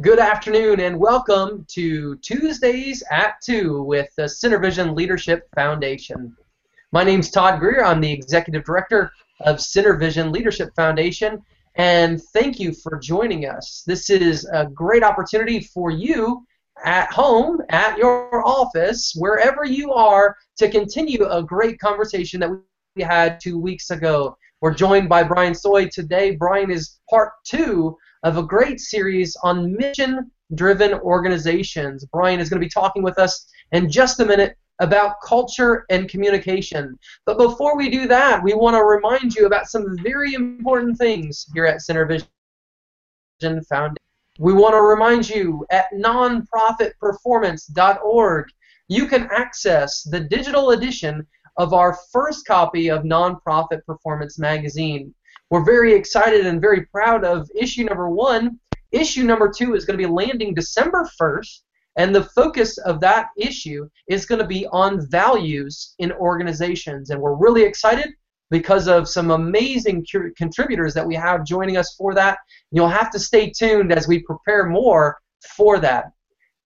Good afternoon and welcome to Tuesdays at 2 with the SynerVision Leadership Foundation. My name is Todd Greer. I'm the Executive Director of SynerVision Leadership Foundation, and thank you for joining us. This is a great opportunity for you at home, at your office, wherever you are, to continue a great conversation that we had two weeks ago. We're joined by Brian Sooy today. Brian is part two of a great series on mission driven organizations. Brian is going to be talking with us in just a minute about culture and communication. But before we do that, we want to remind you about some very important things here at SynerVision Foundation. We want to remind you at nonprofitperformance.org, you can access the digital edition of our first copy of Nonprofit Performance Magazine. We're very excited and very proud of issue number one. Issue number two is going to be landing December 1st, and the focus of that issue is going to be on values in organizations. And we're really excited because of some amazing contributors that we have joining us for that. You'll have to stay tuned as we prepare more for that.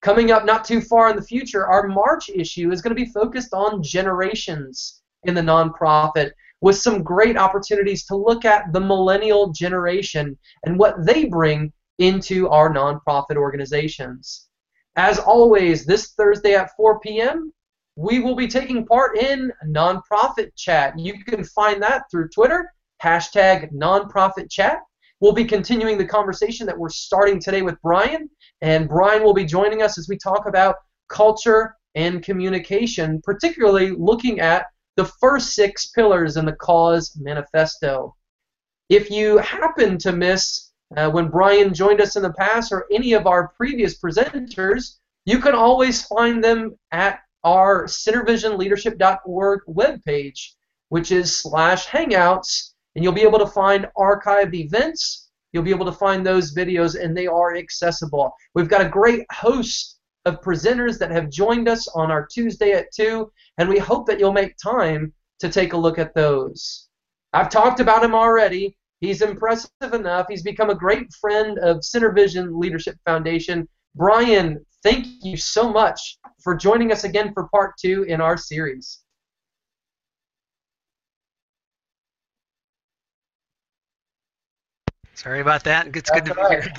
Coming up not too far in the future, our March issue is going to be focused on generations in the nonprofit with some great opportunities to look at the millennial generation and what they bring into our nonprofit organizations. As always, this Thursday at 4 p.m., we will be taking part in Nonprofit Chat. You can find that through Twitter, hashtag Nonprofit Chat. We'll be continuing the conversation that we're starting today with Brian, and Brian will be joining us as we talk about culture and communication, particularly looking at the first six pillars in the cause manifesto. If you happen to miss uh, when Brian joined us in the past or any of our previous presenters, you can always find them at our synervisionleadership.org webpage, which is slash hangouts, and you'll be able to find archived events. You'll be able to find those videos, and they are accessible. We've got a great host of presenters that have joined us on our Tuesday at 2, and we hope that you'll make time to take a look at those. I've talked about him already. He's impressive enough. He's become a great friend of SynerVision Leadership Foundation. Brian, thank you so much for joining us again for part two in our series. Sorry about that. It's good to be right. here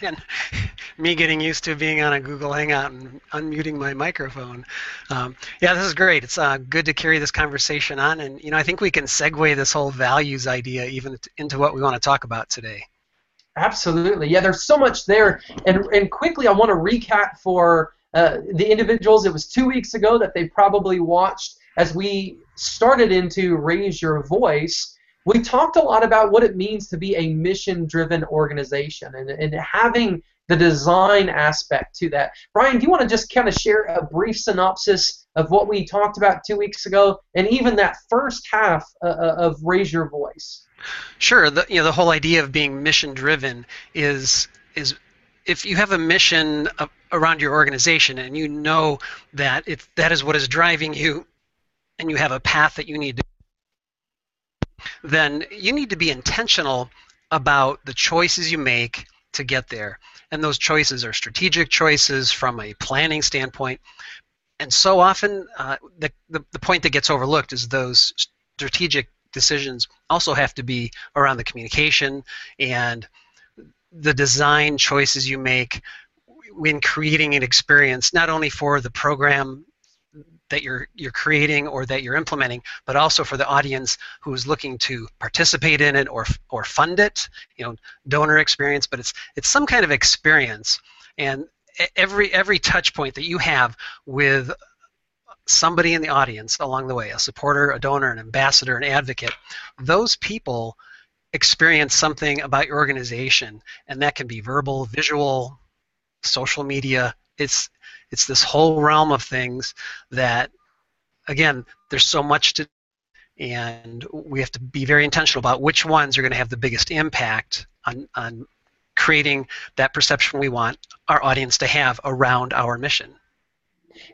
again. me getting used to being on a Google Hangout and unmuting my microphone. Um, yeah, this is great. It's uh, good to carry this conversation on, and you know, I think we can segue this whole values idea even into what we want to talk about today. Absolutely. Yeah, there's so much there, and and quickly, I want to recap for uh, the individuals. It was two weeks ago that they probably watched as we started into Raise Your Voice we talked a lot about what it means to be a mission driven organization and, and having the design aspect to that. Brian, do you want to just kind of share a brief synopsis of what we talked about two weeks ago and even that first half uh, uh of Raise Your Voice? Sure. The, you know, the whole idea of being mission driven is is if you have a mission around your organization and you know that if that is what is driving you and you have a path that you need to then you need to be intentional about the choices you make to get there. And those choices are strategic choices from a planning standpoint. And so often, uh, the, the, the point that gets overlooked is those strategic decisions also have to be around the communication and the design choices you make when creating an experience, not only for the program that you're you're creating or that you're implementing, but also for the audience who is looking to participate in it or or fund it. You know, donor experience, but it's it's some kind of experience, and every every touch point that you have with somebody in the audience along the way, a supporter, a donor, an ambassador, an advocate, those people experience something about your organization, and that can be verbal, visual, social media. It's it's this whole realm of things that, again, there's so much to, and we have to be very intentional about which ones are going to have the biggest impact on, on creating that perception we want our audience to have around our mission.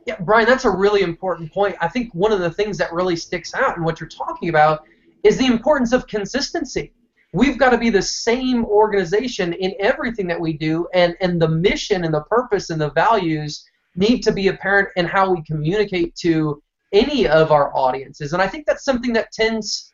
Yeah, Brian, that's a really important point. I think one of the things that really sticks out in what you're talking about is the importance of consistency. we've got to be the same organization in everything that we do, and, and the mission and the purpose and the values need to be apparent in how we communicate to any of our audiences. And I think that's something that tends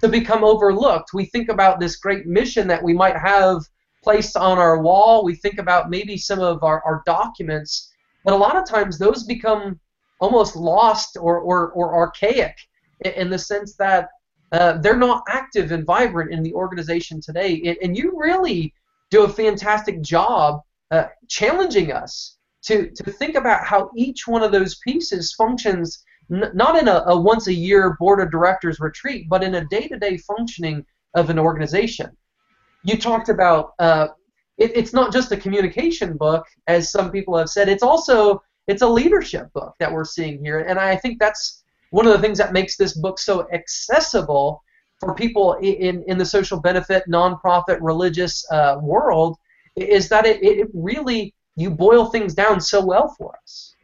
to become overlooked. We think about this great mission that we might have placed on our wall, we think about maybe some of our, our documents, but a lot of times those become almost lost or, or, or archaic in the sense that uh, they're not active and vibrant in the organization today. And, and you really do a fantastic job uh, challenging us to, to think about how each one of those pieces functions not in a, a once a year board of directors retreat, but in a day to day functioning of an organization. You talked about uh, it, it's not just a communication book, as some people have said. It's also it's a leadership book that we're seeing here, and I think that's one of the things that makes this book so accessible for people in, in the social benefit, nonprofit, religious uh, world is that it, it really, you boil things down so well for us.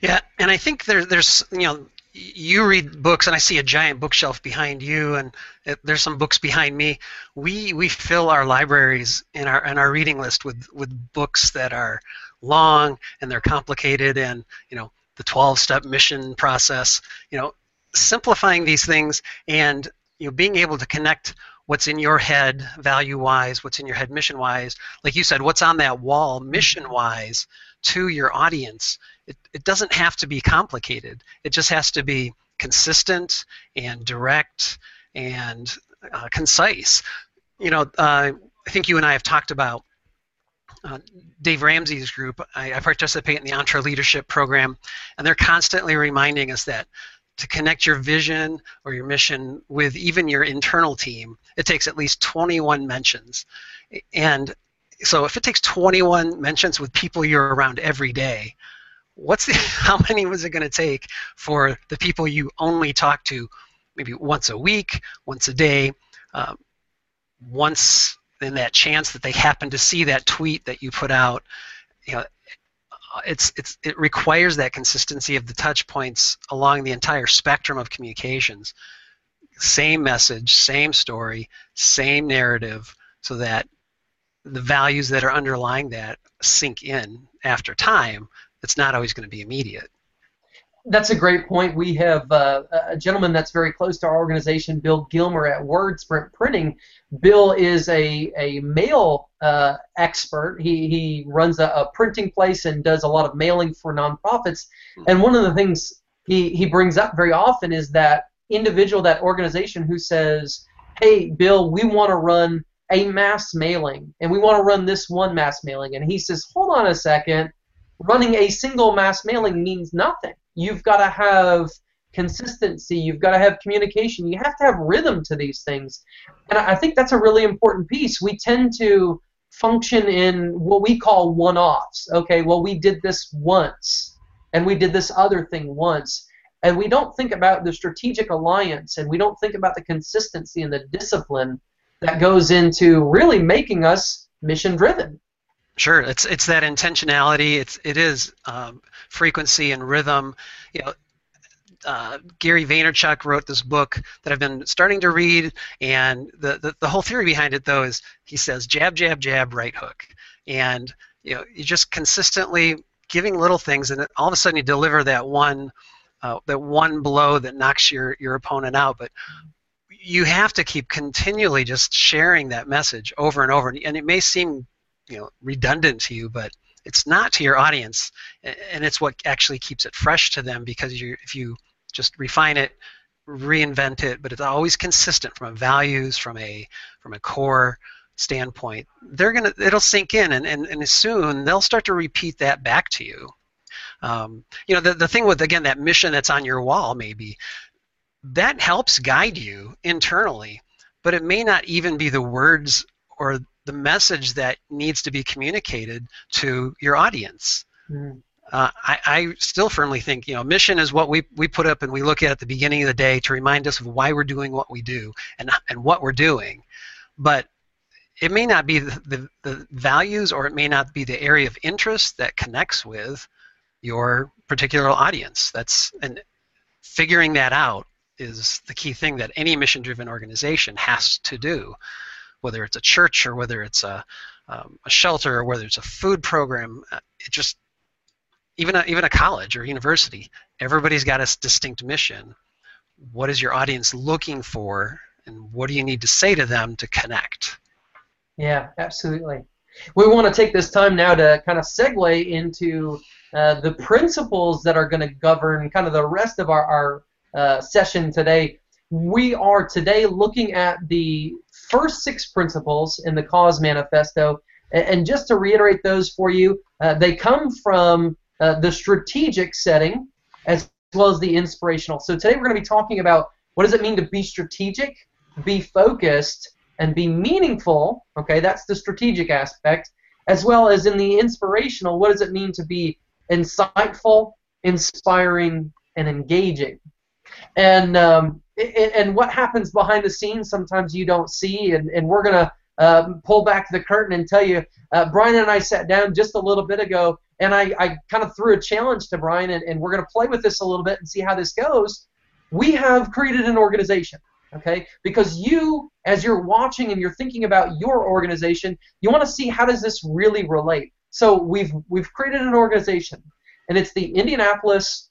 Yeah, and I think there, there's, you know, you read books, and I see a giant bookshelf behind you, and it, there's some books behind me. We we fill our libraries and our and our reading list with with books that are long and they're complicated, and you know, the 12-step mission process, you know, simplifying these things and you know being able to connect what's in your head value-wise, what's in your head mission-wise, like you said, what's on that wall mission-wise to your audience. It, it doesn't have to be complicated. It just has to be consistent and direct and uh, concise. You know, uh, I think you and I have talked about uh, Dave Ramsey's group, I, I, participate in the EntreLeadership program, and they're constantly reminding us that to connect your vision or your mission with even your internal team, it takes at least 21 mentions. And so if it takes 21 mentions with people you're around every day, what's the how many was it going to take for the people you only talk to maybe once a week, once a day, um, once in that chance that they happen to see that tweet that you put out, you know, it's it's it requires that consistency of the touch points along the entire spectrum of communications. Same message, same story, same narrative, so that the values that are underlying that sink in after time. It's not always going to be immediate that's a great point. We have uh, a gentleman that's very close to our organization, Bill Gilmer at WordSprint Printing. Bill is a, a mail uh, expert. He, he runs a, a, printing place and does a lot of mailing for nonprofits. Hmm. And one of the things he, he brings up very often is that individual, that organization who says, hey, Bill, we want to run a mass mailing, and we want to run this one mass mailing. And he says, hold on a second, running a single mass mailing means nothing you've got to have consistency. You've got to have communication. You have to have rhythm to these things. And i think that's a really important piece. We tend to function in what we call one-offs. Okay well we did this once and we did this other thing once. And we don't think about the strategic alliance and we don't think about the consistency and the discipline that goes into really making us mission driven Sure, it's it's that intentionality. It's it is um, frequency and rhythm. You know, uh, Gary Vaynerchuk wrote this book that I've been starting to read, and the, the the whole theory behind it though is he says jab jab jab right hook, and you know you just consistently giving little things, and all of a sudden you deliver that one uh, that one blow that knocks your your opponent out, but you have to keep continually just sharing that message over and over, and it may seem you know redundant to you, but it's not to your audience, and it's what actually keeps it fresh to them because you if you just refine it, reinvent it, but it's always consistent from a values, from a from a core standpoint. They're gonna it'll sink in, and and, and soon they'll start to repeat that back to you. Um, you know the, the thing with again that mission that's on your wall maybe that helps guide you internally but it may not even be the words or the message that needs to be communicated to your audience. Mm. Uh, I, I, still firmly think you know mission is what we, we put up and we look at at the beginning of the day to remind us of why we're doing what we do and and what we're doing, but it may not be the, the, the values or it may not be the area of interest that connects with your particular audience. That's and figuring that out is the key thing that any mission-driven organization has to do. Whether it's a church or whether it's a, um, a shelter or whether it's a food program. Uh, it just even a, even a college or university, everybody's got a distinct mission. What is your audience looking for, and what do you need to say to them to connect? Yeah, absolutely. We want to take this time now to kind of segue into uh, the principles that are going to govern kind of the rest of our, our uh, session today. We are today looking at the first six principles in the Cause Manifesto. And, just to reiterate those for you, uh, they come from uh, the strategic setting as well as the inspirational. So today we're going to be talking about what does it mean to be strategic, be focused, and be meaningful. Okay, that's the strategic aspect, as well as in the inspirational, what does it mean to be insightful, inspiring, and engaging? And um, and what happens behind the scenes sometimes you don't see, and, and we're gonna um, pull back the curtain and tell you. Uh, Brian and I sat down just a little bit ago, and I, I kind of threw a challenge to Brian, and, and we're gonna play with this a little bit and see how this goes. We have created an organization okay because you as you're watching and you're thinking about your organization you want to see how does this really relate so we've we've created an organization and it's the indianapolis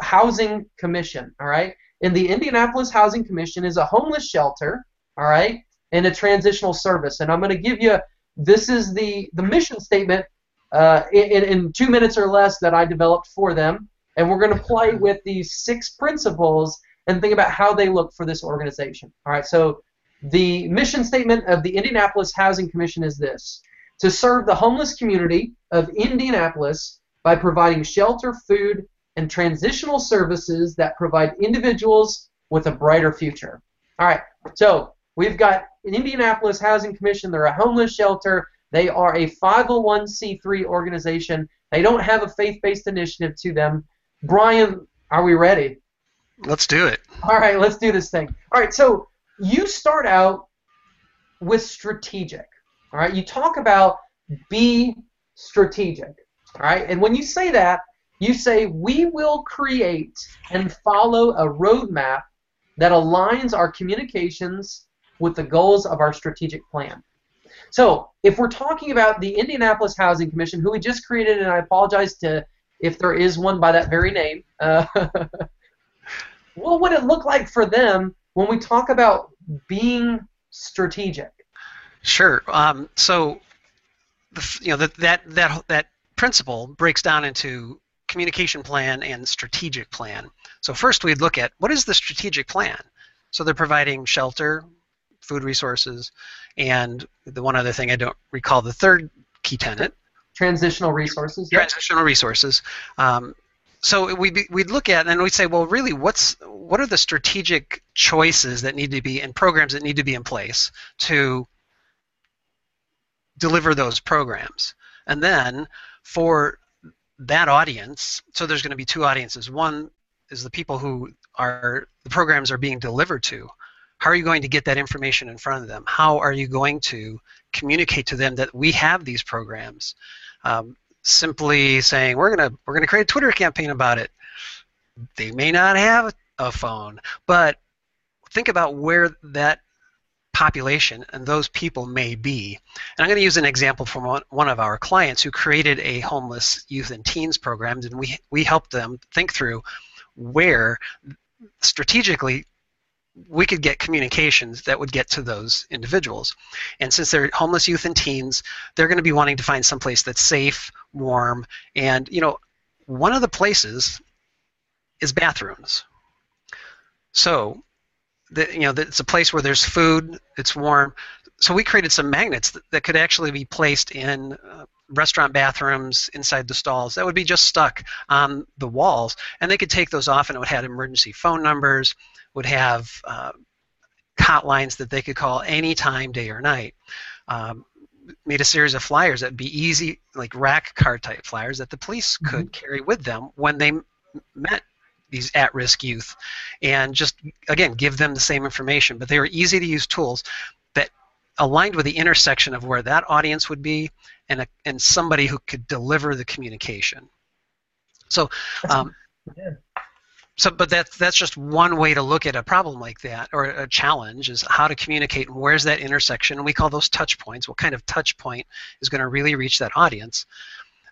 housing commission all right and the indianapolis housing commission is a homeless shelter all right and a transitional service. And i'm going to give you this is the the mission statement uh, in, in two minutes or less that i developed for them. And we're going to play with these six principles and think about how they look for this organization. All right, so the mission statement of the Indianapolis Housing Commission is this. To serve the homeless community of Indianapolis by providing shelter, food, and transitional services that provide individuals with a brighter future. All right, so we've got Indianapolis Housing Commission. They're a homeless shelter. They are a 501c3 organization. They don't have a faith based initiative to them. Brian, are we ready? Let's do it. All right, let's do this thing. All right, so you start out with strategic. All right, you talk about be strategic. All right, and when you say that, you say we will create and follow a roadmap that aligns our communications with the goals of our strategic plan. So, if we're talking about the Indianapolis Housing Commission, who we just created, and I apologize to if there is one by that very name, uh, what would it look like for them when we talk about being strategic? Sure. Um, so, you know that that that that principle breaks down into communication plan and strategic plan. So first we'd look at what is the strategic plan. So they're providing shelter, food resources, and the one other thing I don't recall the third key tenant. Transitional resources. Transitional resources. Um, so we'd, we'd look at and we'd say, well, really, what's what are the strategic choices that need to be and programs that need to be in place to deliver those programs? And then for that audience, so there's going to be two audiences. One is the people who are the programs are being delivered to. How are you going to get that information in front of them? How are you going to communicate to them that we have these programs? Um, simply saying we're gonna we're gonna create a Twitter campaign about it. They may not have a phone, but think about where that population and those people may be. And I'm going to use an example from one of our clients who created a homeless youth and teens program, and we we helped them think through where strategically we could get communications that would get to those individuals. And since they're homeless youth and teens, they're going to be wanting to find some place that's safe, warm, and you know, one of the places is bathrooms. So, the, you know, it's a place where there's food, it's warm. So we created some magnets that, that could actually be placed in uh, restaurant bathrooms inside the stalls that would be just stuck on the walls, and they could take those off, and it would have emergency phone numbers would have uh, hotlines that they could call anytime, day or night. Um, made a series of flyers that'd be easy, like rack card type flyers that the police mm-hmm. could carry with them when they met these at-risk youth, and just again give them the same information. But they were easy to use tools that aligned with the intersection of where that audience would be and a, and somebody who could deliver the communication. So. Um, so, but that's that's just one way to look at a problem like that, or a challenge, is how to communicate and where's that intersection. And we call those touch points. What kind of touch point is going to really reach that audience?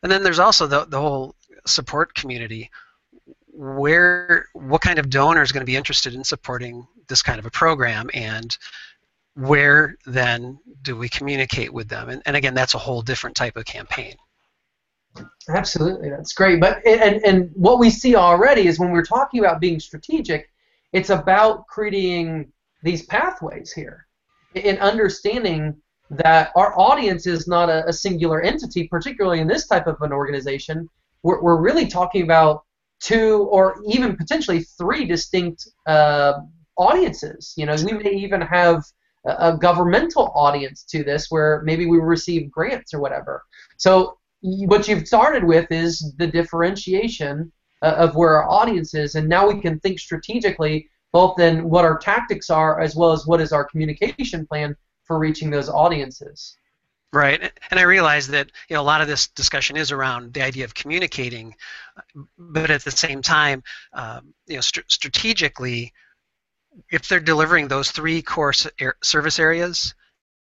And then there's also the the whole support community. Where, what kind of donor is going to be interested in supporting this kind of a program, and where then do we communicate with them? And, and again, that's a whole different type of campaign. Absolutely, that's great. But and and what we see already is when we're talking about being strategic, it's about creating these pathways here, and understanding that our audience is not a, a singular entity, particularly in this type of an organization. We're, we're really talking about two or even potentially three distinct uh, audiences. You know, we may even have a, a governmental audience to this where maybe we receive grants or whatever. So what you've started with is the differentiation uh, of where our audience is, and now we can think strategically both in what our tactics are as well as what is our communication plan for reaching those audiences. Right, and I realize that you know a lot of this discussion is around the idea of communicating, but at the same time, um, you know, st- strategically, if they're delivering those three core service areas,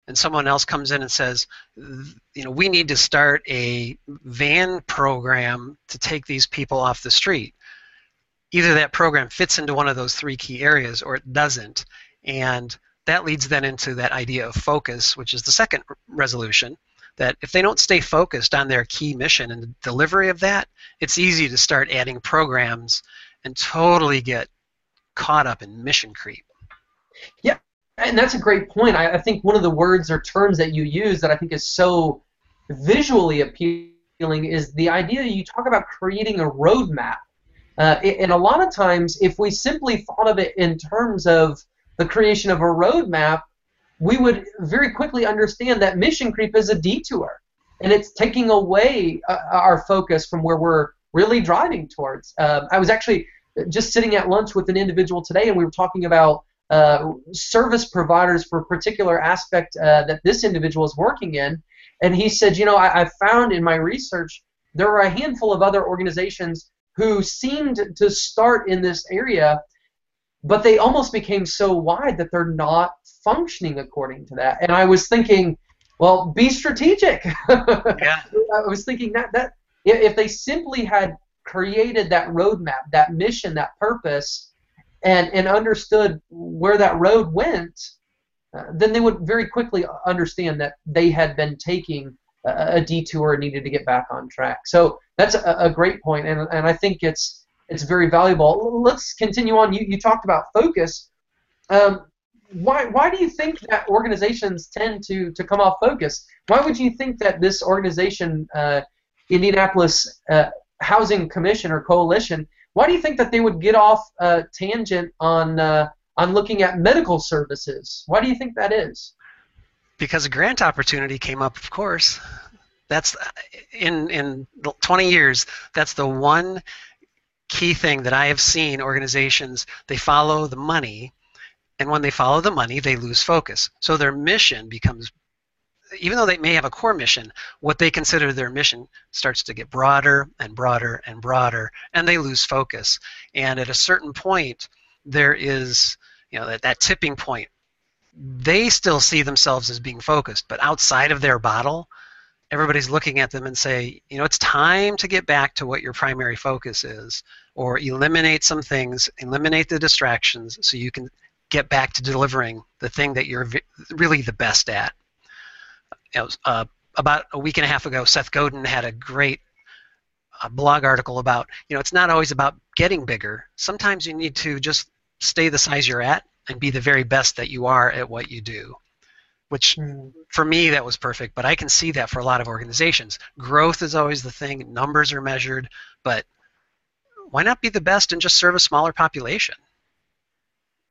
and someone else comes in and says, you know, we need to start a van program to take these people off the street. Either that program fits into one of those three key areas or it doesn't. And that leads then into that idea of focus, which is the second resolution. That if they don't stay focused on their key mission and the delivery of that, it's easy to start adding programs and totally get caught up in mission creep. Yeah, and that's a great point. I, I, think one of the words or terms that you use that I think is so visually appealing is the idea you talk about creating a roadmap. Uh, and a lot of times, if we simply thought of it in terms of the creation of a roadmap, we would very quickly understand that mission creep is a detour, and it's taking away uh, our focus from where we're really driving towards. Uh, I was actually just sitting at lunch with an individual today, and we were talking about uh, service providers for a particular aspect uh, that this individual is working in. And he said, you know, I, I found in my research there were a handful of other organizations who seemed to start in this area, but they almost became so wide that they're not functioning according to that. And I was thinking, well, be strategic. yeah. I was thinking that that if they simply had created that roadmap, that mission, that purpose, and and understood where that road went, uh, then they would very quickly understand that they had been taking a, a detour and needed to get back on track. So that's a, a great point, and and I think it's it's very valuable. Let's continue on. You you talked about focus. Um, why why do you think that organizations tend to to come off focus? Why would you think that this organization, uh, Indianapolis uh, Housing Commission or Coalition, why do you think that they would get off a tangent on uh, on looking at medical services? Why do you think that is? Because a grant opportunity came up, of course. That's in in 20 years. That's the one key thing that I have seen organizations they follow the money, and when they follow the money, they lose focus. So their mission becomes even though they may have a core mission, what they consider their mission starts to get broader and broader and broader, and they lose focus. And at a certain point, there is, you know, that, that tipping point. They still see themselves as being focused, but outside of their bottle, everybody's looking at them and say, you know, it's time to get back to what your primary focus is, or eliminate some things, eliminate the distractions, so you can get back to delivering the thing that you're really the best at you know, uh, about a week and a half ago, Seth Godin had a great uh, blog article about, you know, it's not always about getting bigger. Sometimes you need to just stay the size you're at and be the very best that you are at what you do. Which for me that was perfect, but I can see that for a lot of organizations. Growth is always the thing, numbers are measured, but why not be the best and just serve a smaller population?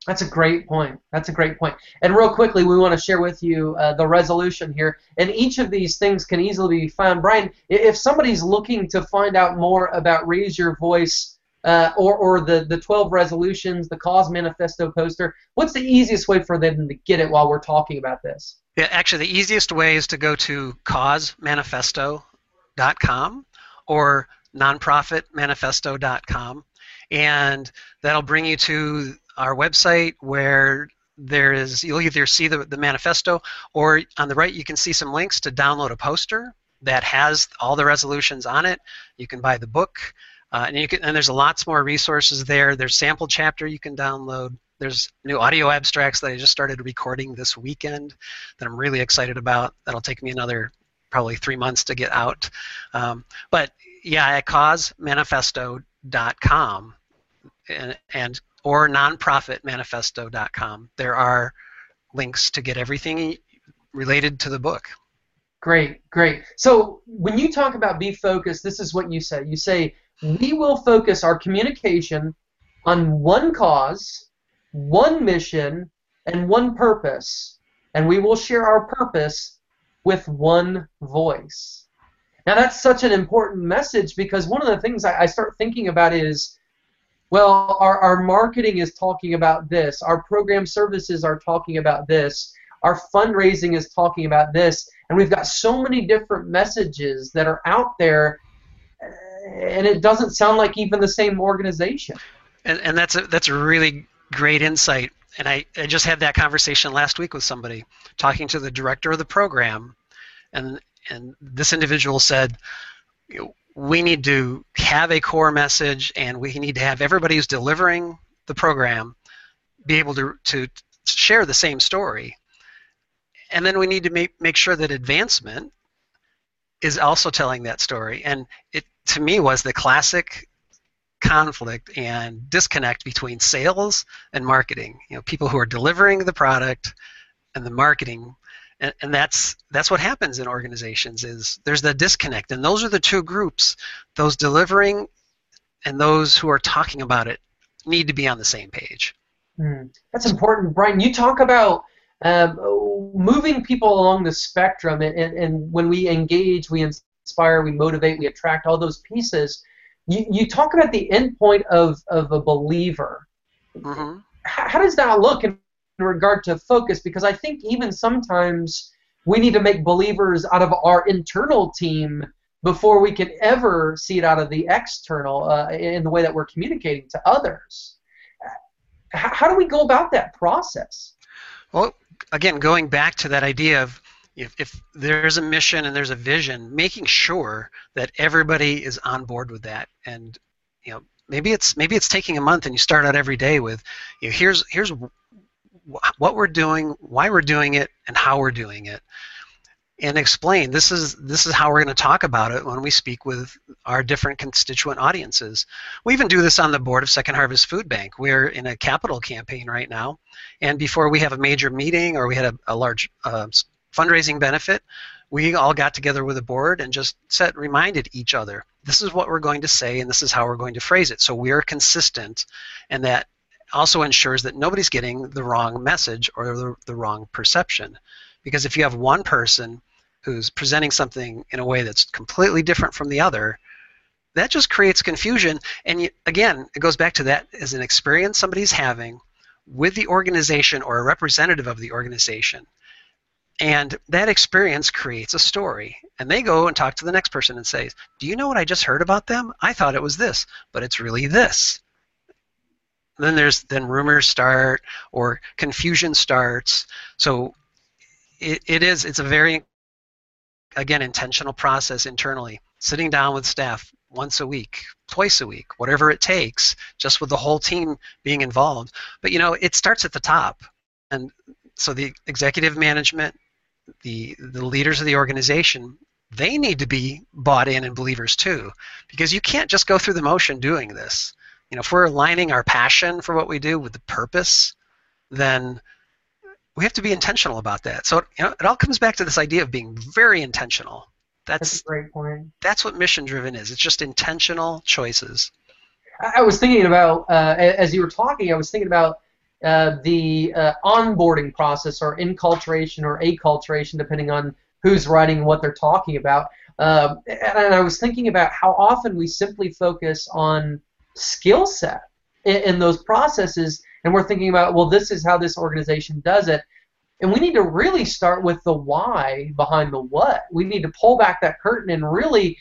That's a great point. That's a great point. And real quickly, we want to share with you uh, the resolution here. And each of these things can easily be found. Brian, if somebody's looking to find out more about Raise Your Voice uh, or, or the, the 12 resolutions, the cause manifesto poster, what's the easiest way for them to get it while we're talking about this? Yeah, actually, the easiest way is to go to causemanifesto.com or nonprofitmanifesto.com and that'll bring you to our website where there is you'll either see the, the manifesto or on the right you can see some links to download a poster that has all the resolutions on it. You can buy the book, uh, and you can and there's lots more resources there. There's sample chapter you can download. There's new audio abstracts that I just started recording this weekend that I'm really excited about. That'll take me another probably three months to get out. Um, but yeah, at causemanifesto.com and, and or nonprofitmanifesto.com. There are links to get everything related to the book. Great, great. So when you talk about be focused, this is what you say. You say we will focus our communication on one cause, one mission, and one purpose, and we will share our purpose with one voice. Now that's such an important message because one of the things I, I start thinking about is, well, our, our marketing is talking about this, our program services are talking about this, our fundraising is talking about this, and we've got so many different messages that are out there, and it doesn't sound like even the same organization. And, and that's a, that's a really great insight. And I, I just had that conversation last week with somebody, talking to the director of the program, and and this individual said, we need to have a core message, and we need to have everybody who's delivering the program be able to to share the same story and then we need to make, make sure that advancement is also telling that story. And it, to me, was the classic conflict and disconnect between sales and marketing. You know, people who are delivering the product and the marketing, and, and that's that's what happens in organizations. Is there's the disconnect, and those are the two groups: those delivering and those who are talking about it need to be on the same page. Mm, that's important, Brian. You talk about um, moving people along the spectrum, and, and, and when we engage, we inspire, we motivate, we attract all those pieces. You, you talk about the endpoint of, of a believer. Mm-hmm. How, how does that look in regard to focus? Because I think even sometimes we need to make believers out of our internal team before we can ever see it out of the external uh, in the way that we're communicating to others. How, how do we go about that process? Well, again, going back to that idea of if, if there's a mission and there's a vision, making sure that everybody is on board with that, and you know, maybe it's maybe it's taking a month, and you start out every day with, you know, here's here's what we're doing, why we're doing it, and how we're doing it and explain this is this is how we're going to talk about it when we speak with our different constituent audiences. We even do this on the board of Second Harvest Food Bank. We're in a capital campaign right now, and before we have a major meeting or we had a, a large uh, fundraising benefit, we all got together with the board and just set reminded each other this is what we're going to say and this is how we're going to phrase it. So we're consistent, and that also ensures that nobody's getting the wrong message or the, the wrong perception. Because if you have one person who's presenting something in a way that's completely different from the other, that just creates confusion. And you, again, it goes back to that as an experience somebody's having with the organization or a representative of the organization. And that experience creates a story. And they go and talk to the next person and say, Do you know what I just heard about them? I thought it was this, but it's really this. Then there's then rumors start or confusion starts. So it, it is it's a very again intentional process internally sitting down with staff once a week twice a week whatever it takes just with the whole team being involved. But you know it starts at the top. And so the executive management the the leaders of the organization they need to be bought in and believers too because you can't just go through the motion doing this. You know if we're aligning our passion for what we do with the purpose then we have to be intentional about that. So you know, it all comes back to this idea of being very intentional. That's, that's a great point. That's what mission driven is. It's just intentional choices. I was thinking about uh, as you were talking. I was thinking about uh, the uh, onboarding process, or enculturation, or acculturation, depending on who's writing what they're talking about. Um, and I was thinking about how often we simply focus on skill set in, in those processes and we're thinking about, well, this is how this organization does it. And we need to really start with the why behind the what. We need to pull back that curtain and really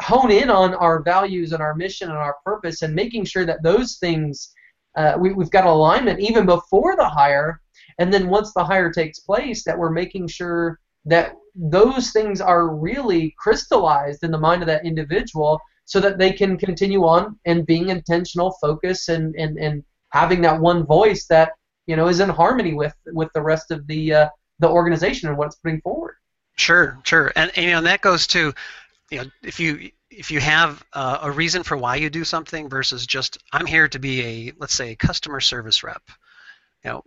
hone in on our values and our mission and our purpose and making sure that those things uh, we, we've got alignment even before the hire and then once the hire takes place that we're making sure that those things are really crystallized in the mind of that individual so that they can continue on and being intentional focus and, and, and having that one voice that you know is in harmony with with the rest of the uh, the organization and what it's putting forward. Sure sure. And, and and that goes to you know if you if you have uh, a reason for why you do something versus just I'm here to be a let's say customer service rep. You know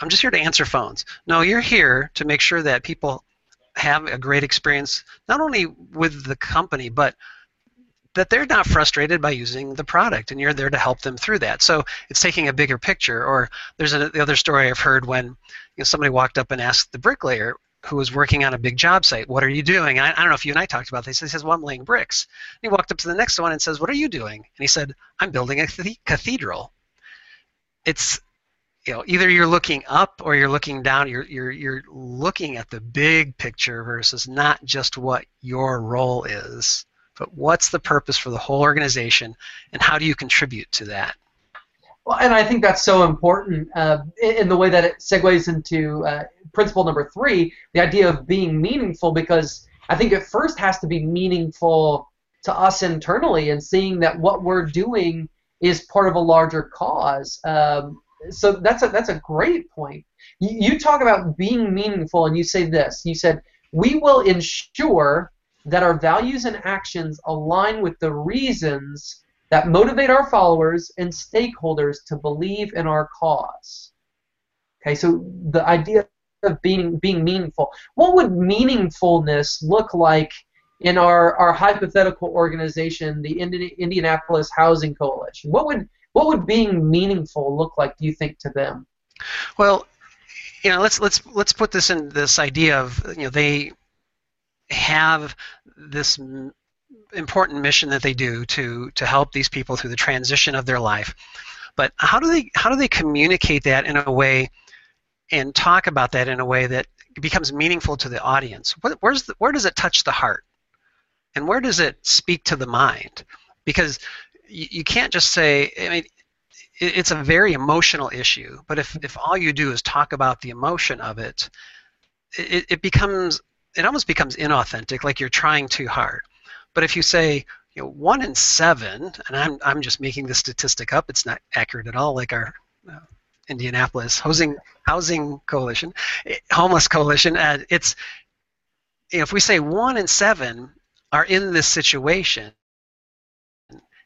I'm just here to answer phones. No you're here to make sure that people have a great experience not only with the company but that they're not frustrated by using the product and you're there to help them through that. So it's taking a bigger picture. Or there's a, the other story i've heard when you know, somebody walked up and asked the bricklayer who was working on a big job site what are you doing? I, I, don't know if you and i talked about this. He says well i'm laying bricks. And he walked up to the next one and says what are you doing? And he said i'm building a cathedral. It's you know either you're looking up or you're looking down. You're you're you're looking at the big picture versus not just what your role is but what's the purpose for the whole organization and how do you contribute to that well and i think that's so important uh, in the way that it segues into uh, principle number three the idea of being meaningful because i think it first has to be meaningful to us internally and seeing that what we're doing is part of a larger cause um, so that's a that's a great point. You, you talk about being meaningful, and you say this. You said we will ensure that our values and actions align with the reasons that motivate our followers and stakeholders to believe in our cause. Okay, so the idea of being being meaningful. What would meaningfulness look like in our, our hypothetical organization, the Indi- Indianapolis Housing Coalition? What would what would being meaningful look like? Do you think to them? Well, you know, let's let's let's put this in this idea of you know they have this important mission that they do to to help these people through the transition of their life. But how do they how do they communicate that in a way and talk about that in a way that becomes meaningful to the audience? Where's the, where does it touch the heart? And where does it speak to the mind? Because you, you can't just say, I mean, it, it's a very emotional issue, but if, if all you do is talk about the emotion of it, it, it becomes, it almost becomes inauthentic, like you're trying too hard. But if you say, you know, one in seven, and I'm, I'm just making this statistic up, it's not accurate at all, like our uh, Indianapolis Housing Housing Coalition, eh, Homeless Coalition. Uh, it's you know, if we say one in seven are in this situation,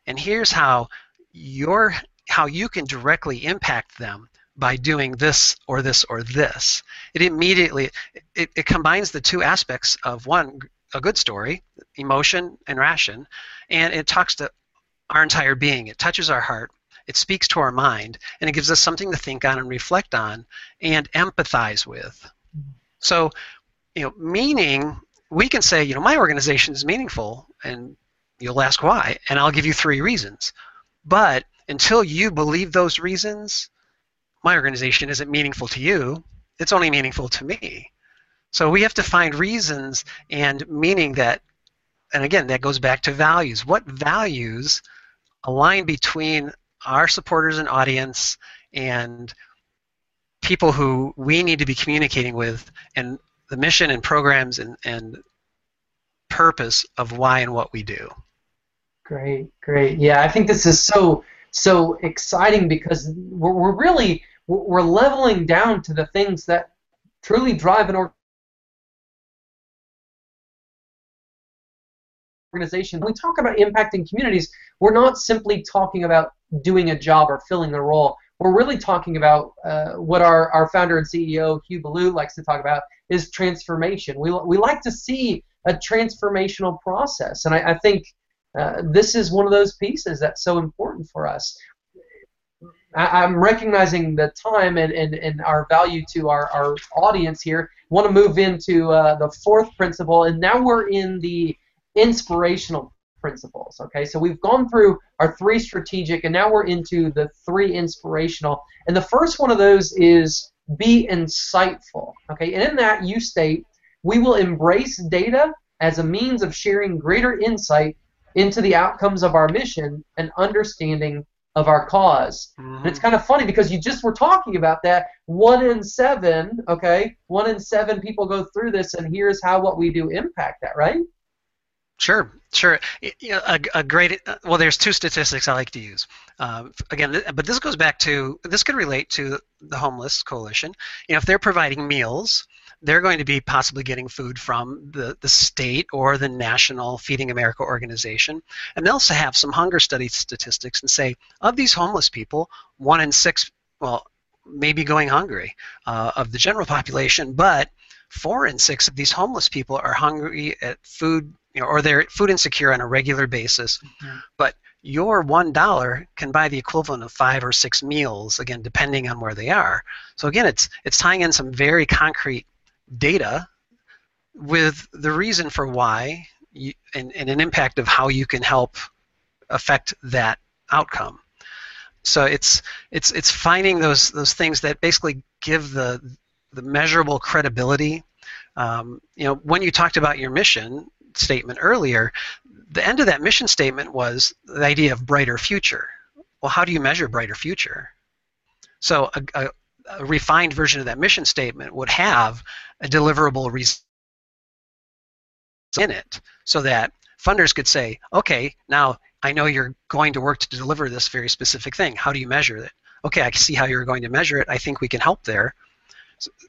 and here's how your how you can directly impact them by doing this or this or this. It immediately it, it combines the two aspects of one a good story, emotion and ration, and it talks to our entire being. It touches our heart. It speaks to our mind, and it gives us something to think on and reflect on and empathize with. So, you know, meaning we can say, you know, my organization is meaningful, and You'll ask why, and I'll give you three reasons. But until you believe those reasons, my organization isn't meaningful to you. It's only meaningful to me. So we have to find reasons and meaning that, and again, that goes back to values. What values align between our supporters and audience and people who we need to be communicating with and the mission and programs and, and purpose of why and what we do. Great, great. Yeah, I think this is so so exciting because we're, we're really we're leveling down to the things that truly drive an organization. When we talk about impacting communities, we're not simply talking about doing a job or filling a role. We're really talking about uh, what our, our founder and CEO, Hugh Ballou, likes to talk about is transformation. We, we like to see a transformational process. And I, I think uh, this is one of those pieces that's so important for us. I, am recognizing the time and, and, and our value to our, our audience here. want to move into uh, the fourth principle, and now we're in the inspirational principles. Okay, so we've gone through our three strategic, and now we're into the three inspirational. And the first one of those is be insightful. Okay, and in that you state we will embrace data as a means of sharing greater insight into the outcomes of our mission and understanding of our because Mm-hmm. And it's kind of funny because you just were talking about that. One in seven, okay, one in seven people go through this, and here's how what we do impact that, right? Sure, sure. a great uh, well, there's two statistics I like to use. Um, again, but this goes back to this could relate to the homeless coalition. You know, if they're providing meals, they're going to be possibly getting food from the, the state or the national Feeding America organization, and they'll also have some hunger study statistics and say of these homeless people, one in six, well, maybe going hungry uh, of the general population, but four in six of these homeless people are hungry at food you know, or they're food insecure on a regular basis. Mhm. But your one dollar can buy the equivalent of five or six meals, again, depending on where they are. So again, it's it's tying in some very concrete data with the reason for why you, and, and an impact of how you can help affect that outcome. So it's it's it's finding those those things that basically give the the measurable credibility. Um, you know, when you talked about your mission statement earlier, the end of that mission statement was the idea of brighter future. Well, how do you measure brighter future? So a, a, a refined version of that mission statement would have a deliverable in it, so that funders could say, okay, now I know you're going to work to deliver this very specific thing. How do you measure it? Okay, I see how you're going to measure it. I think we can help there,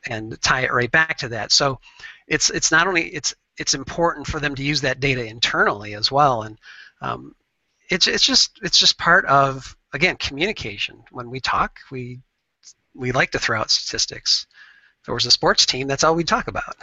and tie it right back to that. So it's it's not only it's it's important for them to use that data internally as well, and um, it's it's just it's just part of again communication. When we talk, we we like to throw out statistics. If there was a sports team, that's all we talk about.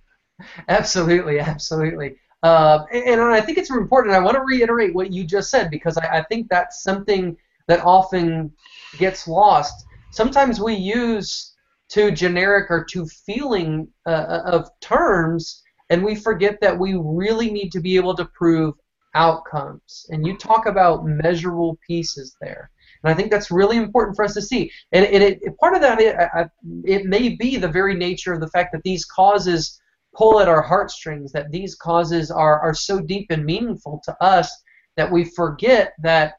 Absolutely, absolutely. Uh, and, and I think it's important. I want to reiterate what you just said because I, I think that's something that often gets lost. Sometimes we use too generic or too feeling uh, of terms, and we forget that we really need to be able to prove outcomes. And you talk about measurable pieces there. And I think that's really important for us to see. And, and it, part of that, it, it may be the very nature of the fact that these causes pull at our heartstrings, that these causes are, are so deep and meaningful to us that we forget that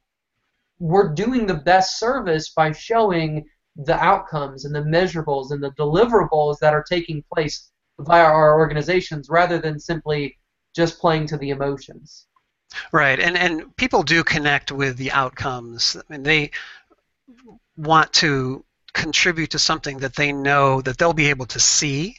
we're doing the best service by showing the outcomes and the measurables and the deliverables that are taking place via our organizations rather than simply just playing to the emotions. Right, and and people do connect with the outcomes. I mean, they want to contribute to something that they know that they'll be able to see,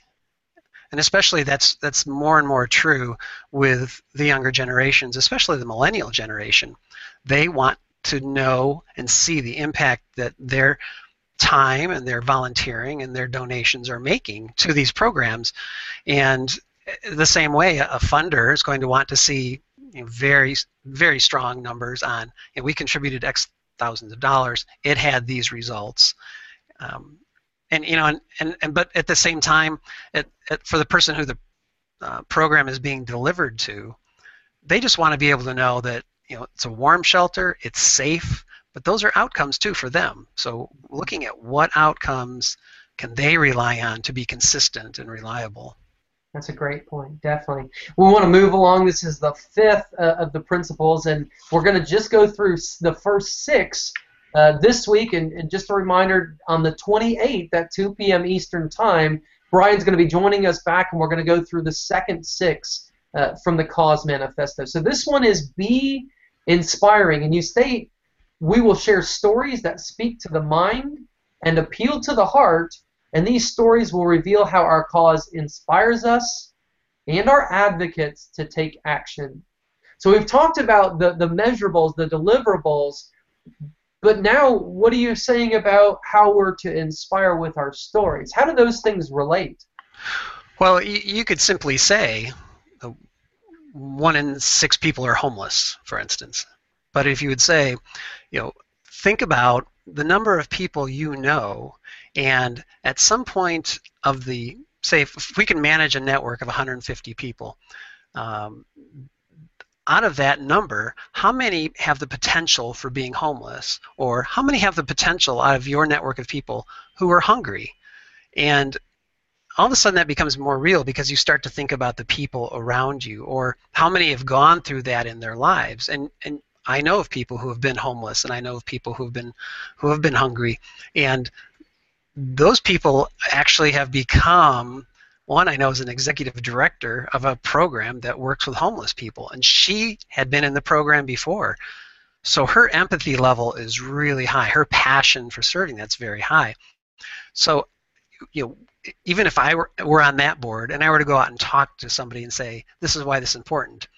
and especially that's that's more and more true with the younger generations, especially the millennial generation. They want to know and see the impact that their time and their volunteering and their donations are making to these programs, and the same way a funder is going to want to see you know, very very strong numbers on you know, we contributed x thousands of dollars. It had these results. Um, and you know and, and, and but at the same time it, it, for the person who the uh, program is being delivered to they just want to be able to know that you know it's a warm shelter it's safe but those are outcomes too for them. So looking at what outcomes can they rely on to be consistent and reliable That's a great point, definitely. We want to move along. This is the fifth uh, of the principles, and we're going to just go through the first six uh, this week. And, and just a reminder on the 28th at 2 p.m. Eastern Time, Brian's going to be joining us back, and we're going to go through the second six uh, from the Cause Manifesto. So this one is Be Inspiring, and you state, We will share stories that speak to the mind and appeal to the heart and these stories will reveal how our cause inspires us and our advocates to take action. So we've talked about the, the measurables, the deliverables, but now what are you saying about how we're to inspire with our stories? How do those things relate? Well, you, could simply say uh, one in six people are homeless, for instance. But if you would say, you know, think about the number of people you know, and at some point of the, say, if we can manage a network of 150 people, um, out of that number, how many have the potential for being homeless? Or how many have the potential out of your network of people who are hungry? And all of a sudden that becomes more real because you start to think about the people around you or how many have gone through that in their lives and and I know of people who have been homeless and I know of people who have been who have been hungry and those people actually have become one I know is an executive director of a program that works with homeless people and she had been in the program before. So her empathy level is really high. Her passion for serving that's very high. So you know even if I were, were on that board and I were to go out and talk to somebody and say, this is why this is important,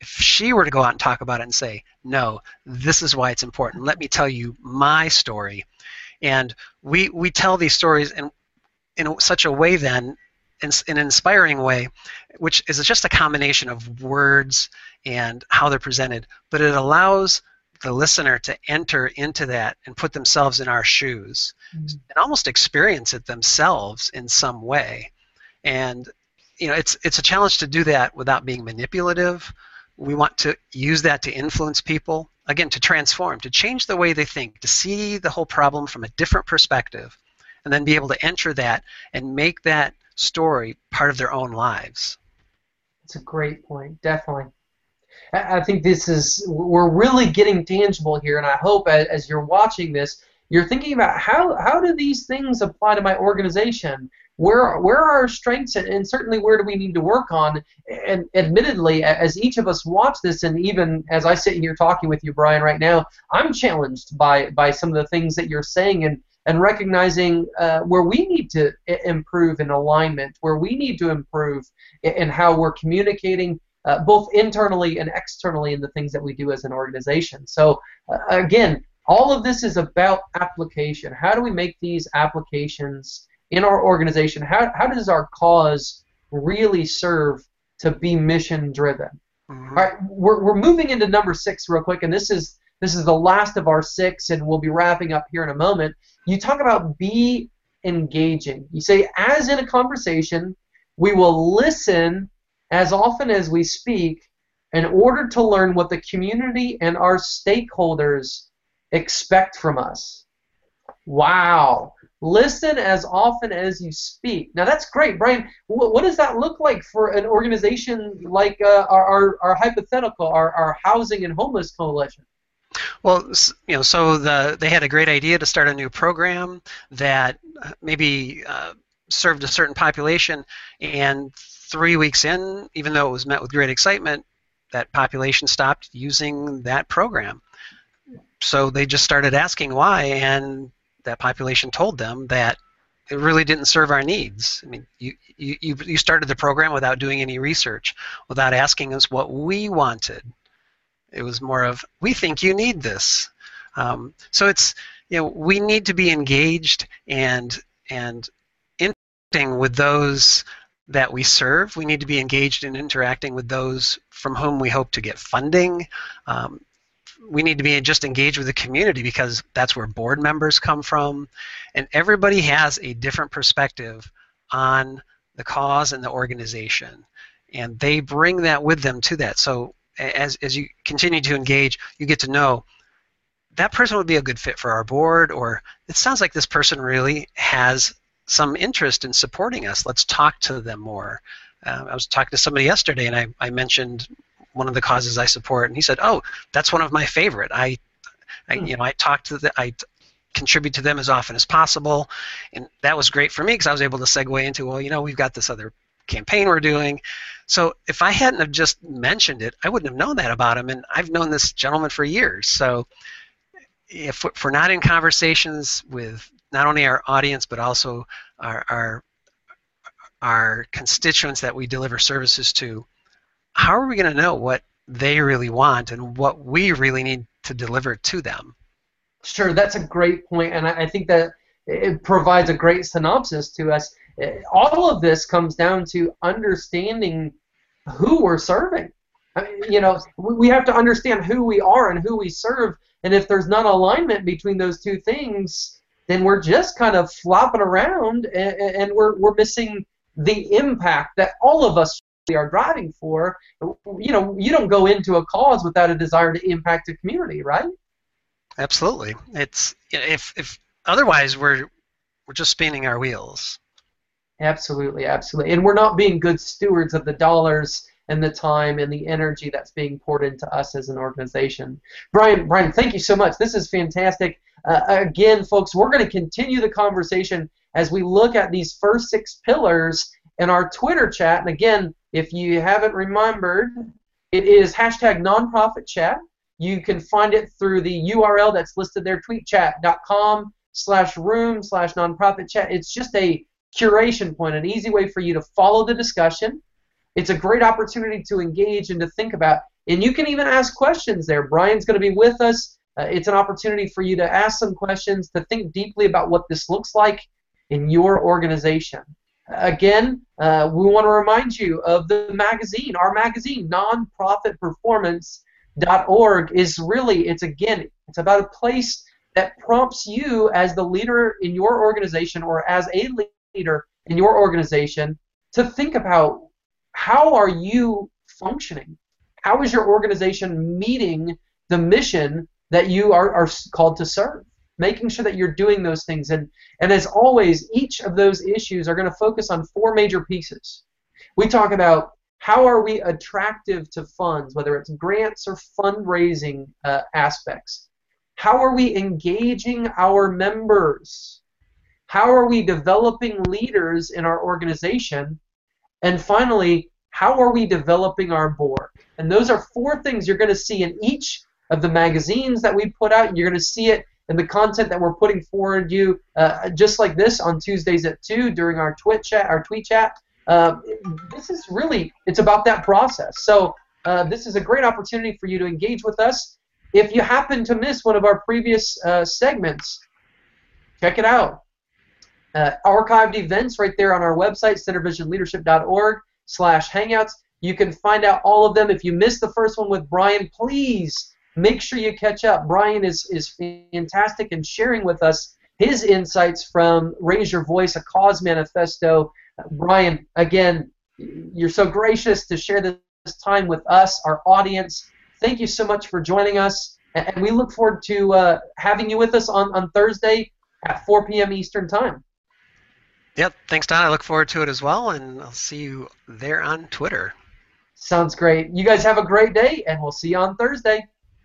if she were to go out and talk about it and say, no, this is why it's important, let me tell you my story. And we, we tell these stories in, in such a way then, in, in an inspiring way, which is just a combination of words and how they're presented, but it allows the listener to enter into that and put themselves in our shoes mm-hmm. and almost experience it themselves in some way. And you know, it's it's a challenge to do that without being manipulative. We want to use that to influence people, again, to transform, to change the way they think, to see the whole problem from a different perspective, and then be able to enter that and make that story part of their own lives. That's a great point, definitely. I think this is we're really getting tangible here, and I hope as you're watching this, you're thinking about how how do these things apply to my organization? Where where are our strengths, and, and certainly where do we need to work on? And admittedly, as each of us watch this, and even as I sit here talking with you, Brian, right now, I'm challenged by by some of the things that you're saying, and and recognizing uh, where we need to improve in alignment, where we need to improve in how we're communicating, uh, both internally and externally in the things that we do as an organization. So uh, again, all of this is about application. How do we make these applications in our organization? How, how does our cause really serve to be mission driven? Mm-hmm. All right, we're, we're moving into number six real quick, and this is this is the last of our six, and we'll be wrapping up here in a moment. You talk about be engaging. You say, as in a conversation, we will listen as often as we speak in order to learn what the community and our stakeholders expect from us. Wow. Listen as often as you speak. Now that's great, Brian. What, what does that look like for an organization like uh, our, our, our, hypothetical, our, our housing and homeless coalition? Well, you know, so the, they had a great idea to start a new program that uh, maybe uh, served a certain population, and three weeks in, even though it was met with great excitement, that population stopped using that program. So they just started asking why, and that population told them that it really didn't serve our needs. I mean, you, you, you started the program without doing any research, without asking us what we wanted. It was more of, we think you need this. Um, so it's, you know, we need to be engaged and, and interacting with those that we serve. We need to be engaged in interacting with those from whom we hope to get funding. Um, we need to be just engaged with the community because that's where board members come from. And everybody has a different perspective on the cause and the organization. And they bring that with them to that. So as, as you continue to engage, you get to know that person would be a good fit for our board, or it sounds like this person really has some interest in supporting us. Let's talk to them more. Uh, I was talking to somebody yesterday, and I, I mentioned one of the causes I support, and he said, "Oh, that's one of my favorite. I, I hmm. you know, I talk to the, I contribute to them as often as possible, and that was great for me because I was able to segue into, well, you know, we've got this other campaign we're doing. So if I hadn't have just mentioned it, I wouldn't have known that about him, and I've known this gentleman for years. So if, if we're not in conversations with not only our audience but also our, our our constituents that we deliver services to, how are we going to know what they really want and what we really need to deliver to them? Sure, that's a great point, and I, I think that it provides a great synopsis to us. Eh, all of this comes down to understanding who we're serving. I mean, you know, we have to understand who we are and who we serve, and if there's not alignment between those two things, then we're just kind of flopping around and, and we're, we're missing the impact that all of us are driving for. You know, you don't go into a cause without a desire to impact the community, right? Absolutely. It's if if otherwise we're we're just spinning our wheels. Absolutely, absolutely. And we're not being good stewards of the dollars and the time and the energy that's being poured into us as an organization. Brian, Brian, thank you so much. This is fantastic. Uh, again, folks, we're going to continue the conversation as we look at these first six pillars in our Twitter chat. And again, if you haven't remembered, it is hashtag nonprofit chat. You can find it through the URL that's listed there, tweetchat.com slash room slash nonprofit chat. It's just a curation point, an easy way for you to follow the discussion. It's a great opportunity to engage and to think about. And you can even ask questions there. Brian's going to be with us. Uh, it's an opportunity for you to ask some questions, to think deeply about what this looks like in your organization. Again, uh, we want to remind you of the magazine. Our magazine, nonprofitperformance.org, is really, it's again, it's about a place that prompts you as the leader in your organization or as a leader in your organization to think about how are you functioning? How is your organization meeting the mission that you are, are called to serve? Making sure that you're doing those things. And, and as always, each of those issues are going to focus on four major pieces. We talk about how are we attractive to funds, whether it's grants or fundraising uh, aspects. How are we engaging our members? How are we developing leaders in our organization? And finally, how are we developing our board? And those are four things you're going to see in each of the magazines that we put out, and you're going to see it in the content that we're putting forward you uh, just like this on Tuesdays at 2 during our Twitch chat, our tweet chat. Uh, this is really, it's about that process. So uh, this is a great opportunity for you to engage with us. If you happen to miss one of our previous uh, segments, check it out uh, archived events right there on our website, synervisionleadership.org slash hangouts. You can find out all of them. If you missed the first one with Brian, please make sure you catch up. Brian is, is fantastic in sharing with us his insights from Raise Your Voice, a cause manifesto. Brian, again, you're so gracious to share this time with us, our audience. Thank you so much for joining us, and we look forward to uh, having you with us on, on Thursday at 4 p.m. Eastern Time. Yep. Thanks, Don. I look forward to it as well, and I'll see you there on Twitter. Sounds great. You guys have a great day, and we'll see you on Thursday.